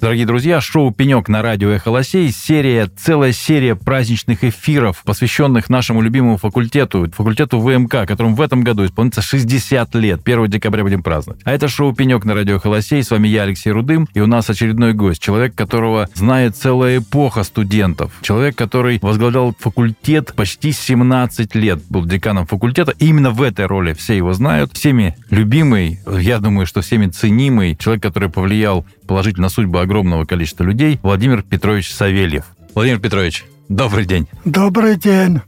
Дорогие друзья, шоу «Пенек» на радио «Эхолосей», серия, целая серия праздничных эфиров, посвященных нашему любимому факультету, факультету ВМК, которому в этом году исполнится 60 лет. 1 декабря будем праздновать. А это шоу «Пенек» на радио «Эхолосей». С вами я, Алексей Рудым, и у нас очередной гость. Человек, которого знает целая эпоха студентов. Человек, который возглавлял факультет почти 17 лет, был деканом факультета. И именно в этой роли все его знают. Всеми любимый, я думаю, что всеми ценимый, человек, который повлиял положительно на судьбу огромного количества людей, Владимир Петрович Савельев. Владимир Петрович, добрый день. Добрый день.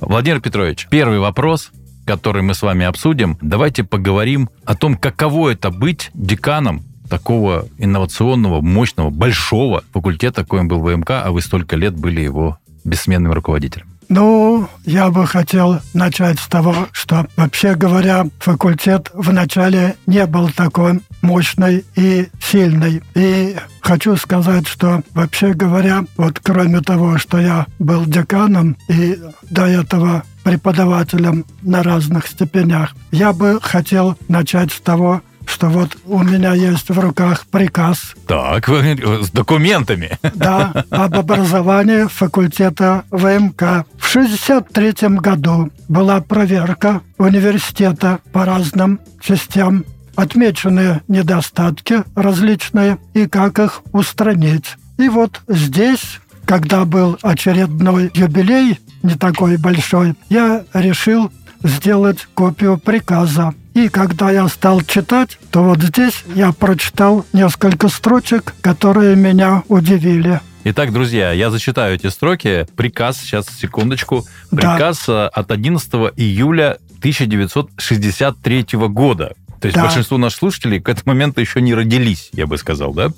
Владимир Петрович, первый вопрос, который мы с вами обсудим. Давайте поговорим о том, каково это быть деканом такого инновационного, мощного, большого факультета, коим был ВМК, а вы столько лет были его бессменным руководителем. Ну, я бы хотел начать с того, что, вообще говоря, факультет вначале не был такой мощный и сильный. И хочу сказать, что, вообще говоря, вот кроме того, что я был деканом и до этого преподавателем на разных степенях, я бы хотел начать с того, что вот у меня есть в руках приказ. Так, вы, с документами. Да, об образовании факультета ВМК. В 1963 году была проверка университета по разным частям, отмечены недостатки различные и как их устранить. И вот здесь, когда был очередной юбилей, не такой большой, я решил сделать копию приказа и когда я стал читать, то вот здесь я прочитал несколько строчек, которые меня удивили. Итак, друзья, я зачитаю эти строки. Приказ, сейчас, секундочку. Приказ да. от 11 июля 1963 года. То есть да. большинство наших слушателей к этому моменту еще не родились, я бы сказал, да?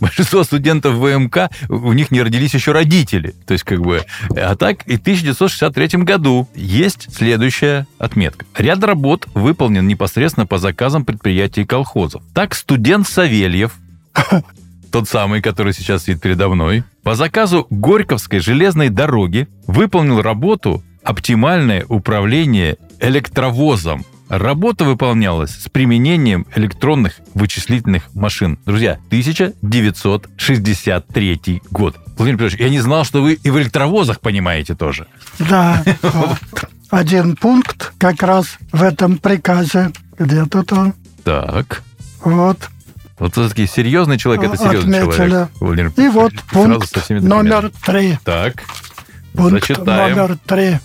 Большинство студентов ВМК, у них не родились еще родители. То есть как бы... А так и в 1963 году есть следующая отметка. Ряд работ выполнен непосредственно по заказам предприятий и колхозов. Так студент Савельев тот самый, который сейчас сидит передо мной, по заказу Горьковской железной дороги выполнил работу «Оптимальное управление электровозом» Работа выполнялась с применением электронных вычислительных машин. Друзья, 1963 год. Владимир Петрович, я не знал, что вы и в электровозах понимаете тоже. Да. Один пункт как раз в этом приказе. Где тут он? Так. Вот. Вот все-таки серьезный человек, это серьезный Отметили. человек. Владимир И вот пункт номер три. Так. Пункт Зачитаем. номер три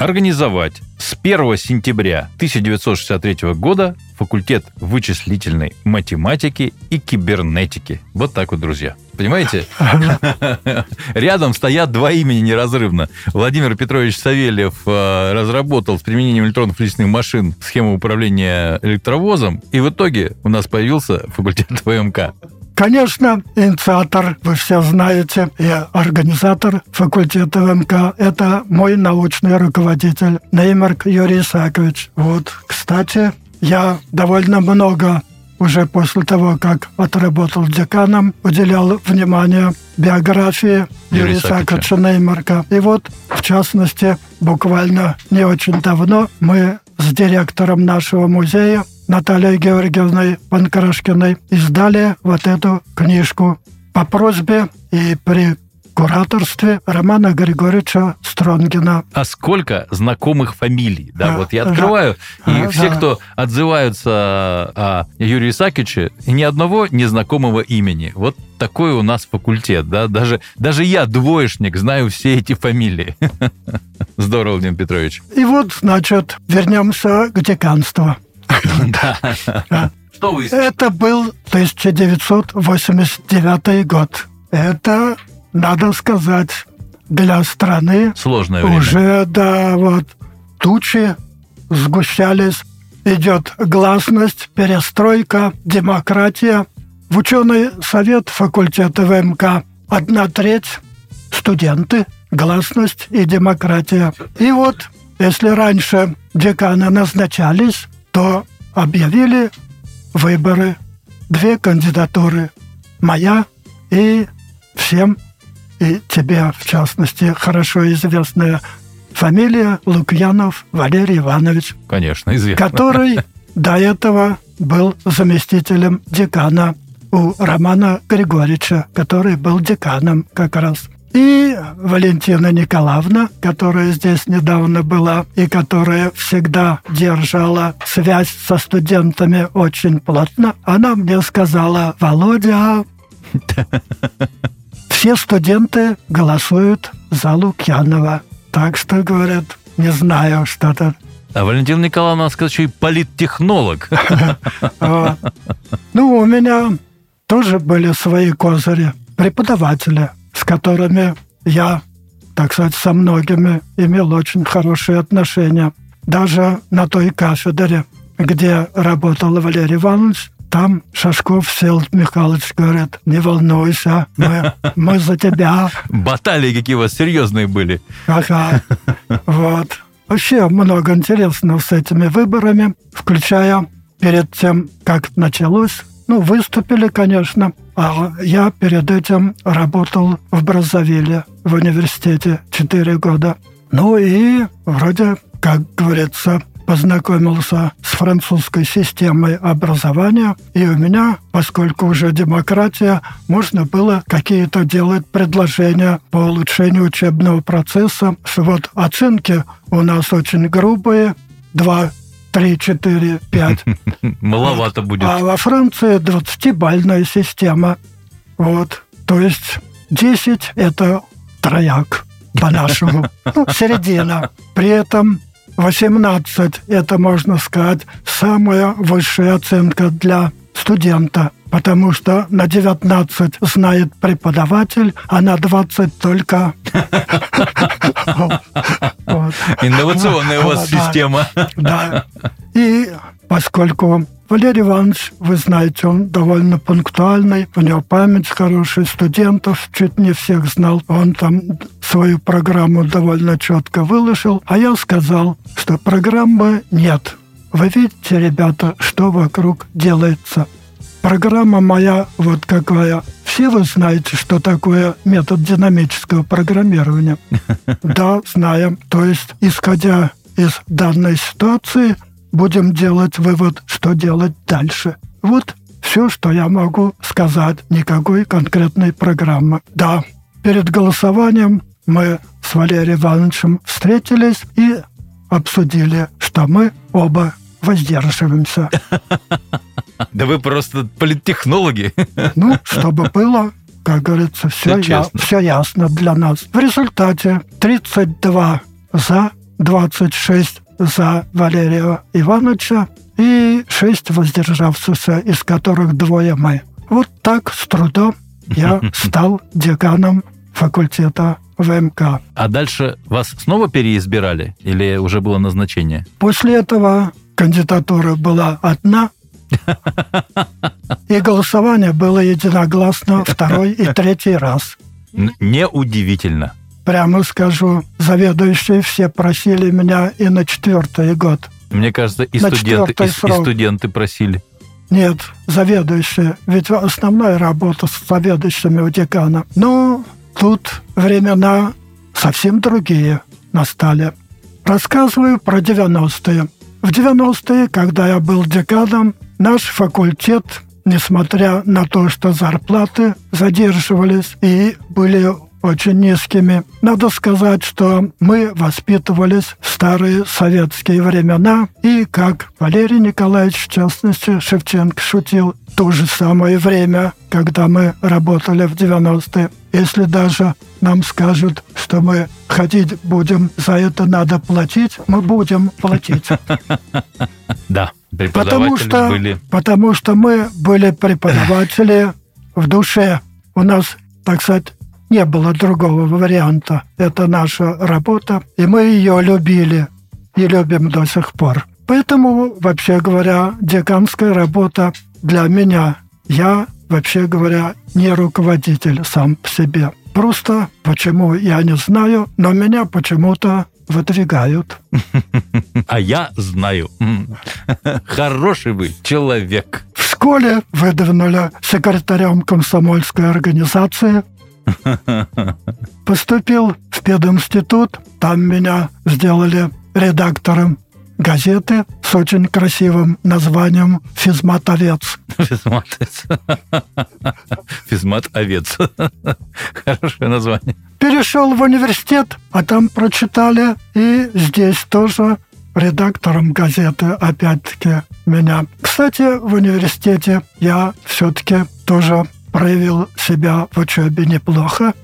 организовать с 1 сентября 1963 года факультет вычислительной математики и кибернетики. Вот так вот, друзья. Понимаете? Рядом стоят два имени неразрывно. Владимир Петрович Савельев э, разработал с применением электронных вычислительных машин схему управления электровозом, и в итоге у нас появился факультет ВМК. Конечно, инициатор, вы все знаете, и организатор факультета МК – это мой научный руководитель Неймарк Юрий Исакович. Вот, кстати, я довольно много уже после того, как отработал деканом, уделял внимание биографии Юрия Исаковича Неймарка. И вот, в частности, буквально не очень давно мы с директором нашего музея Натальей Георгиевной Панкрашкиной издали вот эту книжку по просьбе и при кураторстве Романа Григорьевича Стронгина. А сколько знакомых фамилий? Да, а, вот я открываю, да, и а, все, да. кто отзываются о Юрии Исаакиевиче, ни одного незнакомого имени. Вот такой у нас факультет, да, даже, даже я, двоечник, знаю все эти фамилии. Здорово, Владимир Петрович. И вот, значит, вернемся к деканству. Да. Что вы? Это был 1989 год. Это, надо сказать, для страны сложное время. Уже, да, вот тучи сгущались, идет гласность, перестройка, демократия. В ученый совет факультета ВМК одна треть студенты, гласность и демократия. И вот, если раньше деканы назначались, то объявили выборы, две кандидатуры, моя и всем, и тебе, в частности, хорошо известная фамилия Лукьянов Валерий Иванович. Конечно, известно. Который до этого был заместителем декана у Романа Григорьевича, который был деканом как раз. И Валентина Николаевна, которая здесь недавно была и которая всегда держала связь со студентами очень плотно, она мне сказала, Володя, все студенты голосуют за Лукьянова. Так что, говорят, не знаю, что-то а Валентина Николаевна, сказать, что и политтехнолог. Ну, у меня тоже были свои козыри, преподаватели, с которыми я, так сказать, со многими имел очень хорошие отношения. Даже на той кафедре, где работал Валерий Иванович, там Шашков сел, Михайлович говорит, не волнуйся, мы, мы за тебя. Баталии какие у вас серьезные были. Ага, вот. Вообще много интересного с этими выборами, включая перед тем, как началось. Ну, выступили, конечно, а я перед этим работал в Браззавиле в университете 4 года. Ну и вроде, как говорится, познакомился с французской системой образования, и у меня, поскольку уже демократия, можно было какие-то делать предложения по улучшению учебного процесса. Вот оценки у нас очень грубые, два три, четыре, пять. Маловато будет. А во Франции 20-бальная система. Вот. То есть 10 – это трояк по-нашему. Ну, середина. При этом 18 – это, можно сказать, самая высшая оценка для студента, потому что на 19 знает преподаватель, а на 20 только... Инновационная у вас система. Да. И поскольку Валерий Иванович, вы знаете, он довольно пунктуальный, у него память хорошая, студентов чуть не всех знал. Он там свою программу довольно четко выложил, а я сказал, что программы нет. Вы видите, ребята, что вокруг делается. Программа моя вот какая. Все вы знаете, что такое метод динамического программирования? Да, знаем. То есть, исходя из данной ситуации, будем делать вывод, что делать дальше. Вот все, что я могу сказать. Никакой конкретной программы. Да, перед голосованием мы с Валерием Ивановичем встретились и обсудили, что мы оба воздерживаемся. Да вы просто политтехнологи. Ну, чтобы было, как говорится, все, я, все ясно для нас. В результате 32 за, 26 за Валерия Ивановича и шесть воздержавшихся, из которых двое мы. Вот так с трудом я стал деканом факультета ВМК. А дальше вас снова переизбирали или уже было назначение? После этого кандидатура была одна, и голосование было единогласно второй и третий раз. Неудивительно прямо скажу, заведующие все просили меня и на четвертый год. Мне кажется, и, студенты, и, и студенты просили. Нет, заведующие. Ведь основная работа с заведующими у декана. Но тут времена совсем другие настали. Рассказываю про 90-е. В 90-е, когда я был деканом, наш факультет, несмотря на то, что зарплаты задерживались и были очень низкими. Надо сказать, что мы воспитывались в старые советские времена, и, как Валерий Николаевич, в частности, Шевченко шутил, то же самое время, когда мы работали в 90-е. Если даже нам скажут, что мы ходить будем, за это надо платить, мы будем платить. Да, потому что, были. Потому что мы были преподаватели в душе. У нас, так сказать, не было другого варианта. Это наша работа, и мы ее любили и любим до сих пор. Поэтому, вообще говоря, деканская работа для меня, я, вообще говоря, не руководитель сам по себе. Просто почему, я не знаю, но меня почему-то выдвигают. А я знаю. Хороший вы человек. В школе выдвинули секретарем комсомольской организации Поступил в пединститут, там меня сделали редактором газеты с очень красивым названием «Физмат-овец». Физмат-овец. Физмат-овец. Хорошее название. Перешел в университет, а там прочитали, и здесь тоже редактором газеты, опять-таки, меня. Кстати, в университете я все-таки тоже проявил себя в учебе неплохо.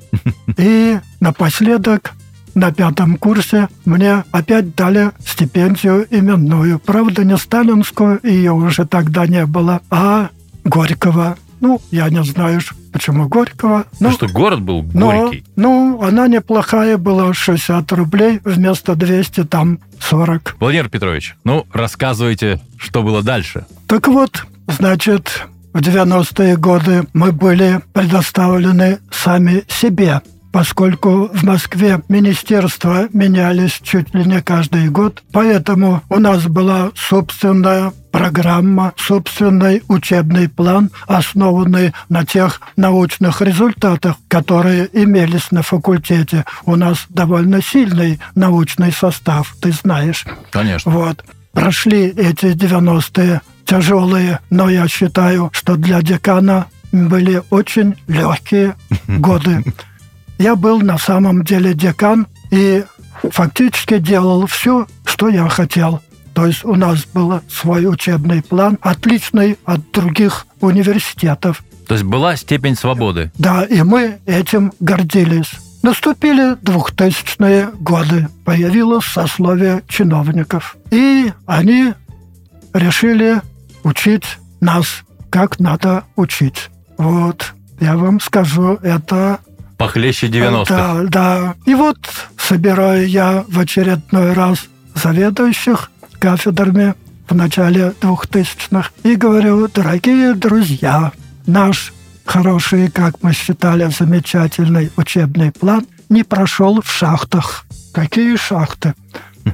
И напоследок на пятом курсе мне опять дали стипендию именную. Правда, не сталинскую, ее уже тогда не было, а Горького. Ну, я не знаю, почему Горького. Ну, что город был Горький? Ну, она неплохая была, 60 рублей вместо 200, там 40. Владимир Петрович, ну, рассказывайте, что было дальше. Так вот, значит, в 90-е годы мы были предоставлены сами себе поскольку в Москве министерства менялись чуть ли не каждый год. Поэтому у нас была собственная программа, собственный учебный план, основанный на тех научных результатах, которые имелись на факультете. У нас довольно сильный научный состав, ты знаешь. Конечно. Вот. Прошли эти 90-е тяжелые, но я считаю, что для декана были очень легкие годы. Я был на самом деле декан и фактически делал все, что я хотел. То есть у нас был свой учебный план, отличный от других университетов. То есть была степень свободы? Да, и мы этим гордились. Наступили двухтысячные годы. Появилось сословие чиновников. И они решили учить нас, как надо учить. Вот, я вам скажу, это Похлеще 90-х. Да, да. И вот собираю я в очередной раз заведующих кафедрами в начале 2000-х и говорю, дорогие друзья, наш хороший, как мы считали, замечательный учебный план не прошел в шахтах. Какие шахты?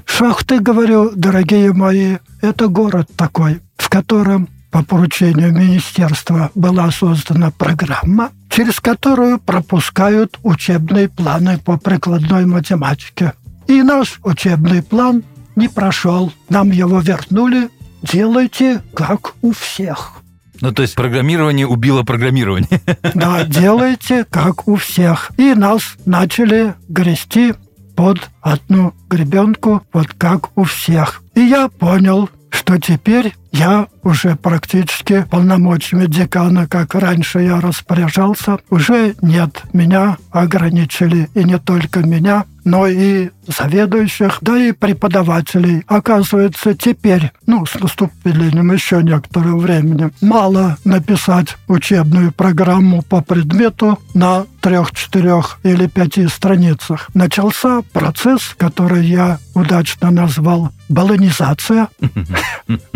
Шахты, говорю, дорогие мои, это город такой, в котором по поручению министерства была создана программа, через которую пропускают учебные планы по прикладной математике. И наш учебный план не прошел. Нам его вернули. Делайте, как у всех. Ну, то есть программирование убило программирование. Да, делайте, как у всех. И нас начали грести под одну гребенку, вот как у всех. И я понял, что теперь я уже практически полномочиями декана, как раньше я распоряжался, уже нет. Меня ограничили. И не только меня, но и заведующих, да и преподавателей. Оказывается, теперь, ну, с наступлением еще некоторого времени, мало написать учебную программу по предмету на трех, четырех или пяти страницах. Начался процесс, который я удачно назвал баланизация,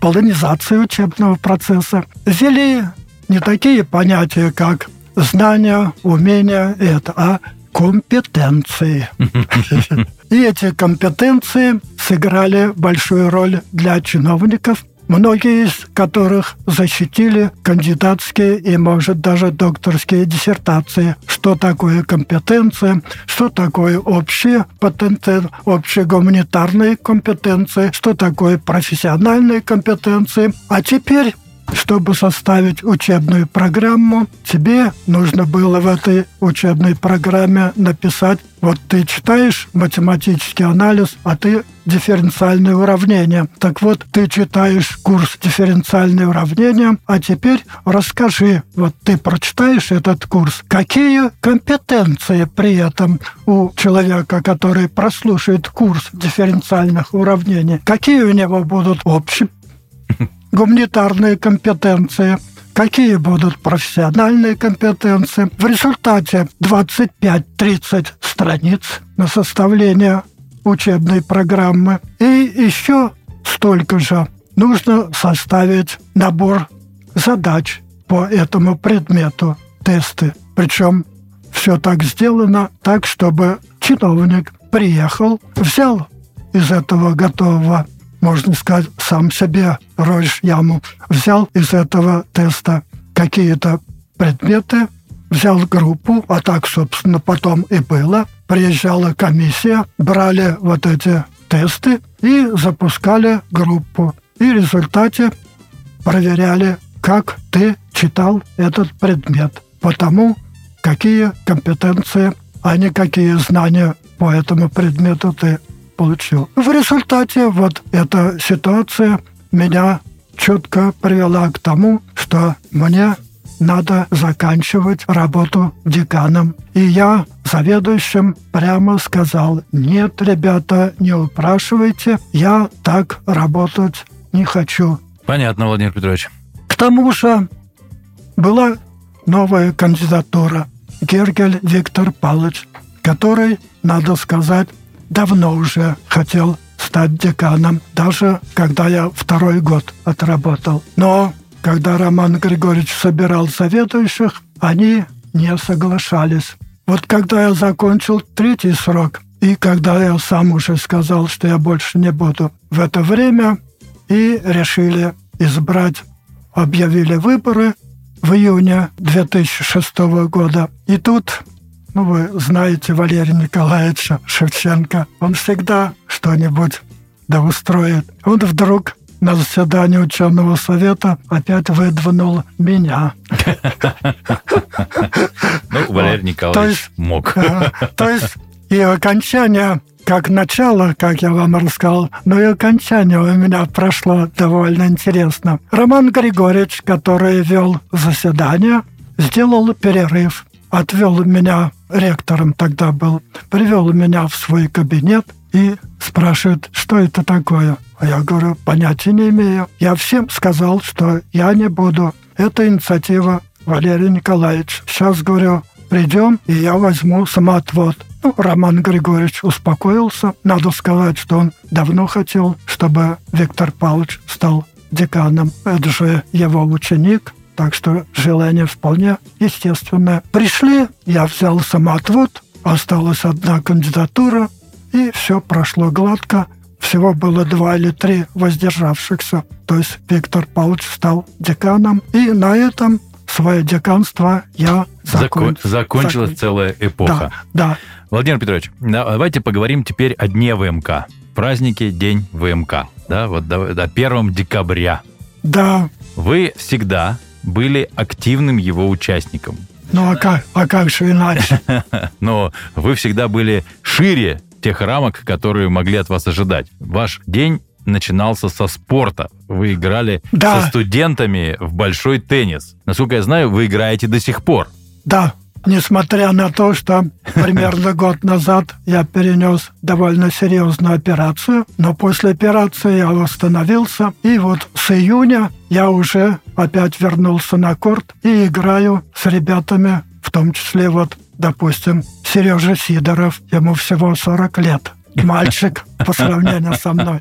баланизация учебного процесса. Ввели не такие понятия, как знания, умения, это, а компетенции. И эти компетенции сыграли большую роль для чиновников, многие из которых защитили кандидатские и, может, даже докторские диссертации. Что такое компетенция, что такое общие патенты, общие гуманитарные компетенции, что такое профессиональные компетенции. А теперь чтобы составить учебную программу, тебе нужно было в этой учебной программе написать, вот ты читаешь математический анализ, а ты дифференциальные уравнения. Так вот, ты читаешь курс дифференциальные уравнения, а теперь расскажи, вот ты прочитаешь этот курс, какие компетенции при этом у человека, который прослушает курс дифференциальных уравнений, какие у него будут общие гуманитарные компетенции, какие будут профессиональные компетенции. В результате 25-30 страниц на составление учебной программы. И еще столько же нужно составить набор задач по этому предмету, тесты. Причем все так сделано так, чтобы чиновник приехал, взял из этого готового можно сказать, сам себе роешь яму. Взял из этого теста какие-то предметы, взял группу, а так, собственно, потом и было. Приезжала комиссия, брали вот эти тесты и запускали группу. И в результате проверяли, как ты читал этот предмет. Потому какие компетенции, а не какие знания по этому предмету ты получил. В результате вот эта ситуация меня четко привела к тому, что мне надо заканчивать работу деканом. И я заведующим прямо сказал, нет, ребята, не упрашивайте, я так работать не хочу. Понятно, Владимир Петрович. К тому же была новая кандидатура Гергель Виктор Павлович, который, надо сказать, давно уже хотел стать деканом, даже когда я второй год отработал. Но когда Роман Григорьевич собирал заведующих, они не соглашались. Вот когда я закончил третий срок, и когда я сам уже сказал, что я больше не буду в это время, и решили избрать, объявили выборы в июне 2006 года. И тут ну, вы знаете Валерия Николаевича Шевченко. Он всегда что-нибудь да устроит. Он вдруг на заседании ученого совета опять выдвинул меня. Ну, Валерий Николаевич мог. То есть и окончание как начало, как я вам рассказал, но и окончание у меня прошло довольно интересно. Роман Григорьевич, который вел заседание, сделал перерыв отвел меня, ректором тогда был, привел меня в свой кабинет и спрашивает, что это такое. А я говорю, понятия не имею. Я всем сказал, что я не буду. Это инициатива Валерия Николаевича. Сейчас, говорю, придем, и я возьму самоотвод. Ну, Роман Григорьевич успокоился. Надо сказать, что он давно хотел, чтобы Виктор Павлович стал деканом. Это же его ученик. Так что желание вполне естественное. Пришли, я взял самоотвод, осталась одна кандидатура, и все прошло гладко. Всего было два или три воздержавшихся. То есть Виктор Павлович стал деканом. И на этом свое деканство я закон... закончилась закон... целая эпоха. Да, да. Владимир Петрович, давайте поговорим теперь о дне ВМК. Празднике День ВМК. Да, вот до, до 1 декабря. Да. Вы всегда были активным его участником. Ну а как, а как же иначе? Но вы всегда были шире тех рамок, которые могли от вас ожидать. Ваш день начинался со спорта. Вы играли да. со студентами в большой теннис. Насколько я знаю, вы играете до сих пор. Да, несмотря на то, что примерно год назад я перенес довольно серьезную операцию, но после операции я восстановился, и вот с июня я уже опять вернулся на корт и играю с ребятами, в том числе вот, допустим, Сережа Сидоров, ему всего 40 лет, мальчик по сравнению со мной.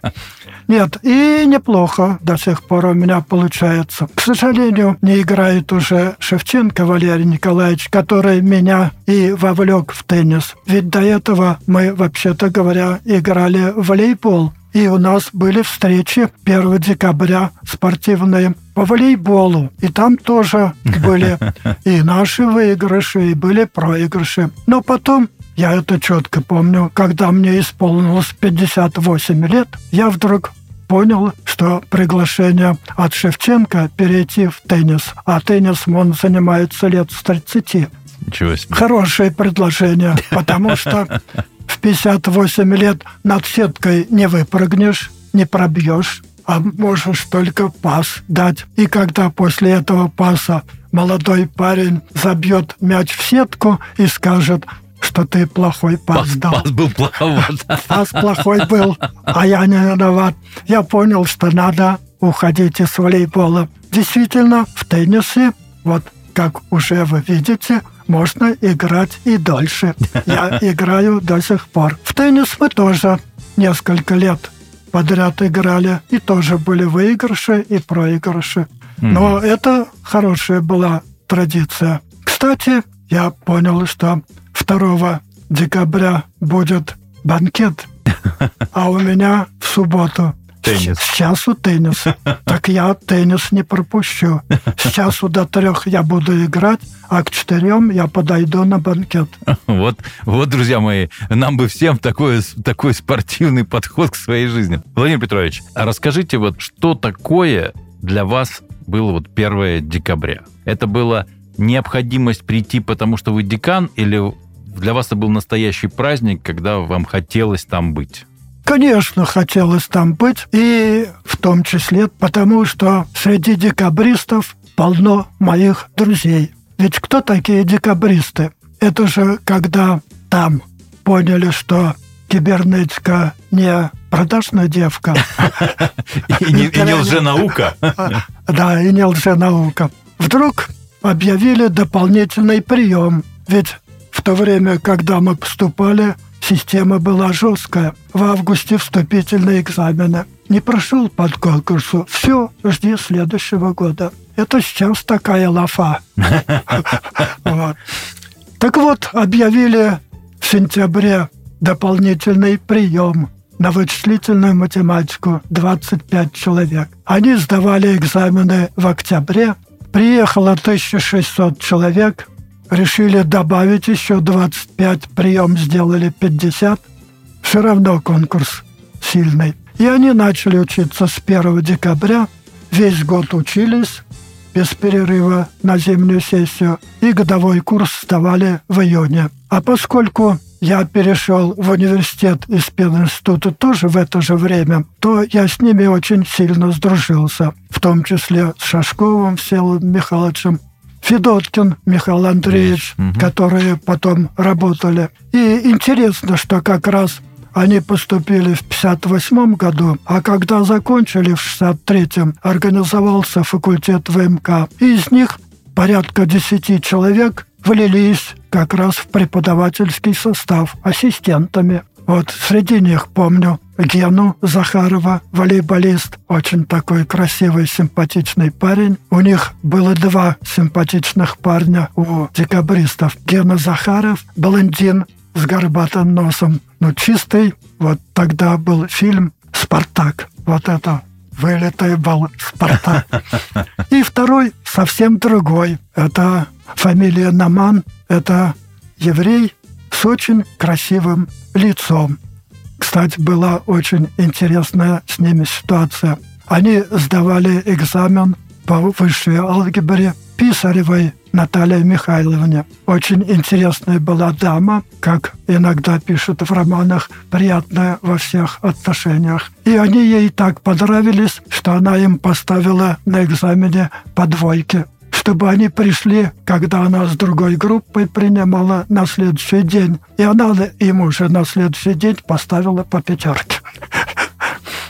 Нет, и неплохо до сих пор у меня получается. К сожалению, не играет уже Шевченко Валерий Николаевич, который меня и вовлек в теннис. Ведь до этого мы, вообще-то говоря, играли в волейбол. И у нас были встречи 1 декабря спортивные по волейболу. И там тоже были и наши выигрыши, и были проигрыши. Но потом я это четко помню. Когда мне исполнилось 58 лет, я вдруг понял, что приглашение от Шевченко перейти в теннис, а теннисом он занимается лет с 30. Ничего себе. Хорошее предложение, потому что в 58 лет над сеткой не выпрыгнешь, не пробьешь, а можешь только пас дать. И когда после этого паса молодой парень забьет мяч в сетку и скажет что ты плохой пас, пас дал. Пас был плоховат. Пас плохой был, а я не виноват. Я понял, что надо уходить из волейбола. Действительно, в теннисе, вот как уже вы видите, можно играть и дольше. Я играю до сих пор. В теннис мы тоже несколько лет подряд играли, и тоже были выигрыши и проигрыши. Но mm-hmm. это хорошая была традиция. Кстати, я понял, что 2 декабря будет банкет, а у меня в субботу Теннис. С часу теннис. Так я теннис не пропущу. С часу до трех я буду играть, а к четырем я подойду на банкет. Вот, вот, друзья мои, нам бы всем такой, такой спортивный подход к своей жизни. Владимир Петрович, а расскажите, вот что такое для вас было вот 1 декабря? Это была необходимость прийти, потому что вы декан, или для вас это был настоящий праздник, когда вам хотелось там быть? Конечно, хотелось там быть, и в том числе потому, что среди декабристов полно моих друзей. Ведь кто такие декабристы? Это же когда там поняли, что кибернетика не продажная девка. И не, лженаука. Да, и не лженаука. Вдруг объявили дополнительный прием. Ведь в то время, когда мы поступали, Система была жесткая. В августе вступительные экзамены. Не прошел под конкурсу. Все, жди следующего года. Это сейчас такая лафа. Так вот, объявили в сентябре дополнительный прием на вычислительную математику 25 человек. Они сдавали экзамены в октябре. Приехало 1600 человек, решили добавить еще 25, прием сделали 50. Все равно конкурс сильный. И они начали учиться с 1 декабря. Весь год учились без перерыва на зимнюю сессию. И годовой курс сдавали в июне. А поскольку я перешел в университет из пединститута тоже в это же время, то я с ними очень сильно сдружился, в том числе с Шашковым Всеволодом Михайловичем, Федоткин Михаил Андреевич, угу. которые потом работали. И интересно, что как раз они поступили в 58 году, а когда закончили в 63-м, организовался факультет ВМК. И из них порядка 10 человек влились как раз в преподавательский состав ассистентами. Вот среди них помню Гену Захарова, волейболист, очень такой красивый, симпатичный парень. У них было два симпатичных парня у декабристов. Гена Захаров, блондин с горбатым носом, ну чистый. Вот тогда был фильм «Спартак». Вот это вылитый был «Спартак». И второй совсем другой. Это фамилия Наман. Это еврей очень красивым лицом. Кстати, была очень интересная с ними ситуация. Они сдавали экзамен по высшей алгебре Писаревой Наталье Михайловне. Очень интересная была дама, как иногда пишут в романах, приятная во всех отношениях. И они ей так понравились, что она им поставила на экзамене по двойке чтобы они пришли, когда она с другой группой принимала на следующий день. И она им уже на следующий день поставила по пятерке.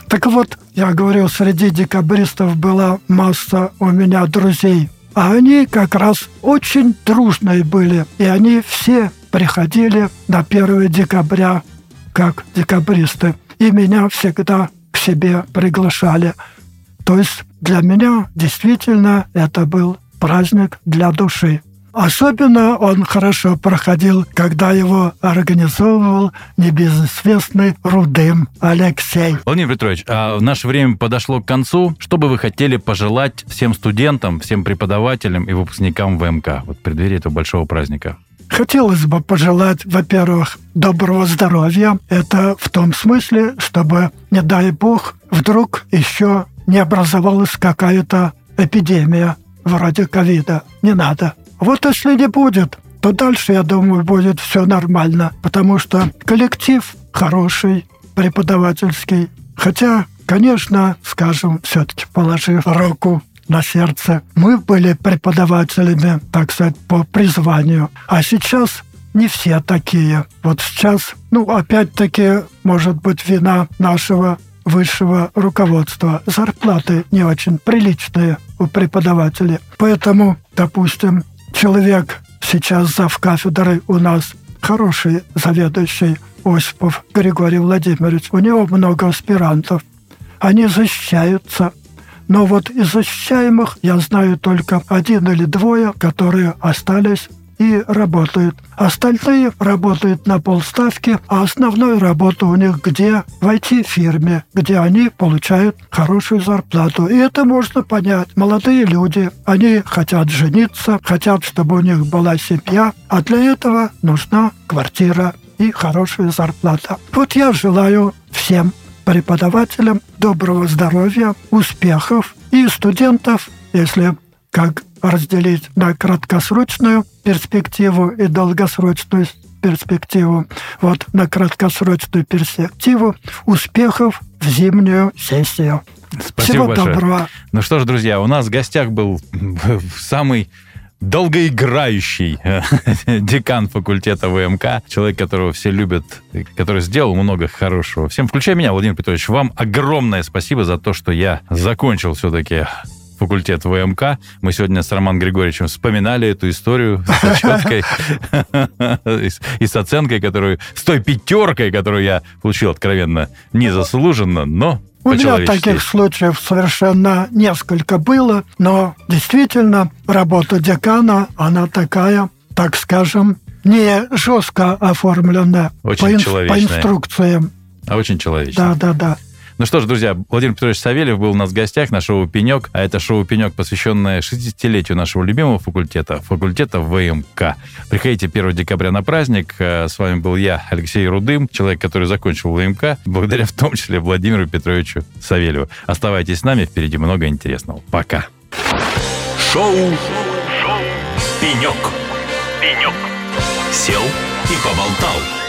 Так вот, я говорю, среди декабристов была масса у меня друзей. А они как раз очень дружные были. И они все приходили на 1 декабря как декабристы. И меня всегда к себе приглашали. То есть для меня действительно это был праздник для души. Особенно он хорошо проходил, когда его организовывал небезызвестный Рудым Алексей. Владимир Петрович, а наше время подошло к концу. Что бы вы хотели пожелать всем студентам, всем преподавателям и выпускникам ВМК вот в преддверии этого большого праздника? Хотелось бы пожелать, во-первых, доброго здоровья. Это в том смысле, чтобы, не дай бог, вдруг еще не образовалась какая-то эпидемия вроде ковида. Не надо. Вот если не будет, то дальше, я думаю, будет все нормально, потому что коллектив хороший, преподавательский. Хотя, конечно, скажем, все-таки положив руку на сердце, мы были преподавателями, так сказать, по призванию. А сейчас не все такие. Вот сейчас, ну, опять-таки, может быть, вина нашего высшего руководства. Зарплаты не очень приличные у преподавателей. Поэтому, допустим, человек сейчас зав кафедры у нас хороший заведующий Осипов Григорий Владимирович. У него много аспирантов. Они защищаются. Но вот из защищаемых я знаю только один или двое, которые остались и работают. Остальные работают на полставки, а основную работу у них где? В IT-фирме, где они получают хорошую зарплату. И это можно понять. Молодые люди, они хотят жениться, хотят, чтобы у них была семья, а для этого нужна квартира и хорошая зарплата. Вот я желаю всем преподавателям доброго здоровья, успехов и студентов, если как разделить на краткосрочную перспективу и долгосрочную перспективу. Вот на краткосрочную перспективу успехов в зимнюю сессию. Спасибо Всего большое. доброго. Ну что ж, друзья, у нас в гостях был самый долгоиграющий декан факультета ВМК, человек, которого все любят, который сделал много хорошего. Всем, включая меня, Владимир Петрович, вам огромное спасибо за то, что я закончил все-таки факультет ВМК. Мы сегодня с Романом Григорьевичем вспоминали эту историю с отчеткой и с оценкой, которую, с той пятеркой, которую я получил откровенно незаслуженно, но у меня таких случаев совершенно несколько было, но действительно работа декана, она такая, так скажем, не жестко оформленная Очень по, по инструкциям. А очень человечная. Да, да, да. Ну что ж, друзья, Владимир Петрович Савельев был у нас в гостях на шоу «Пенек», а это шоу «Пенек», посвященное 60-летию нашего любимого факультета, факультета ВМК. Приходите 1 декабря на праздник. Э, с вами был я, Алексей Рудым, человек, который закончил ВМК, благодаря в том числе Владимиру Петровичу Савельеву. Оставайтесь с нами, впереди много интересного. Пока. Шоу, шоу «Пенек». «Пенек». Сел и поболтал.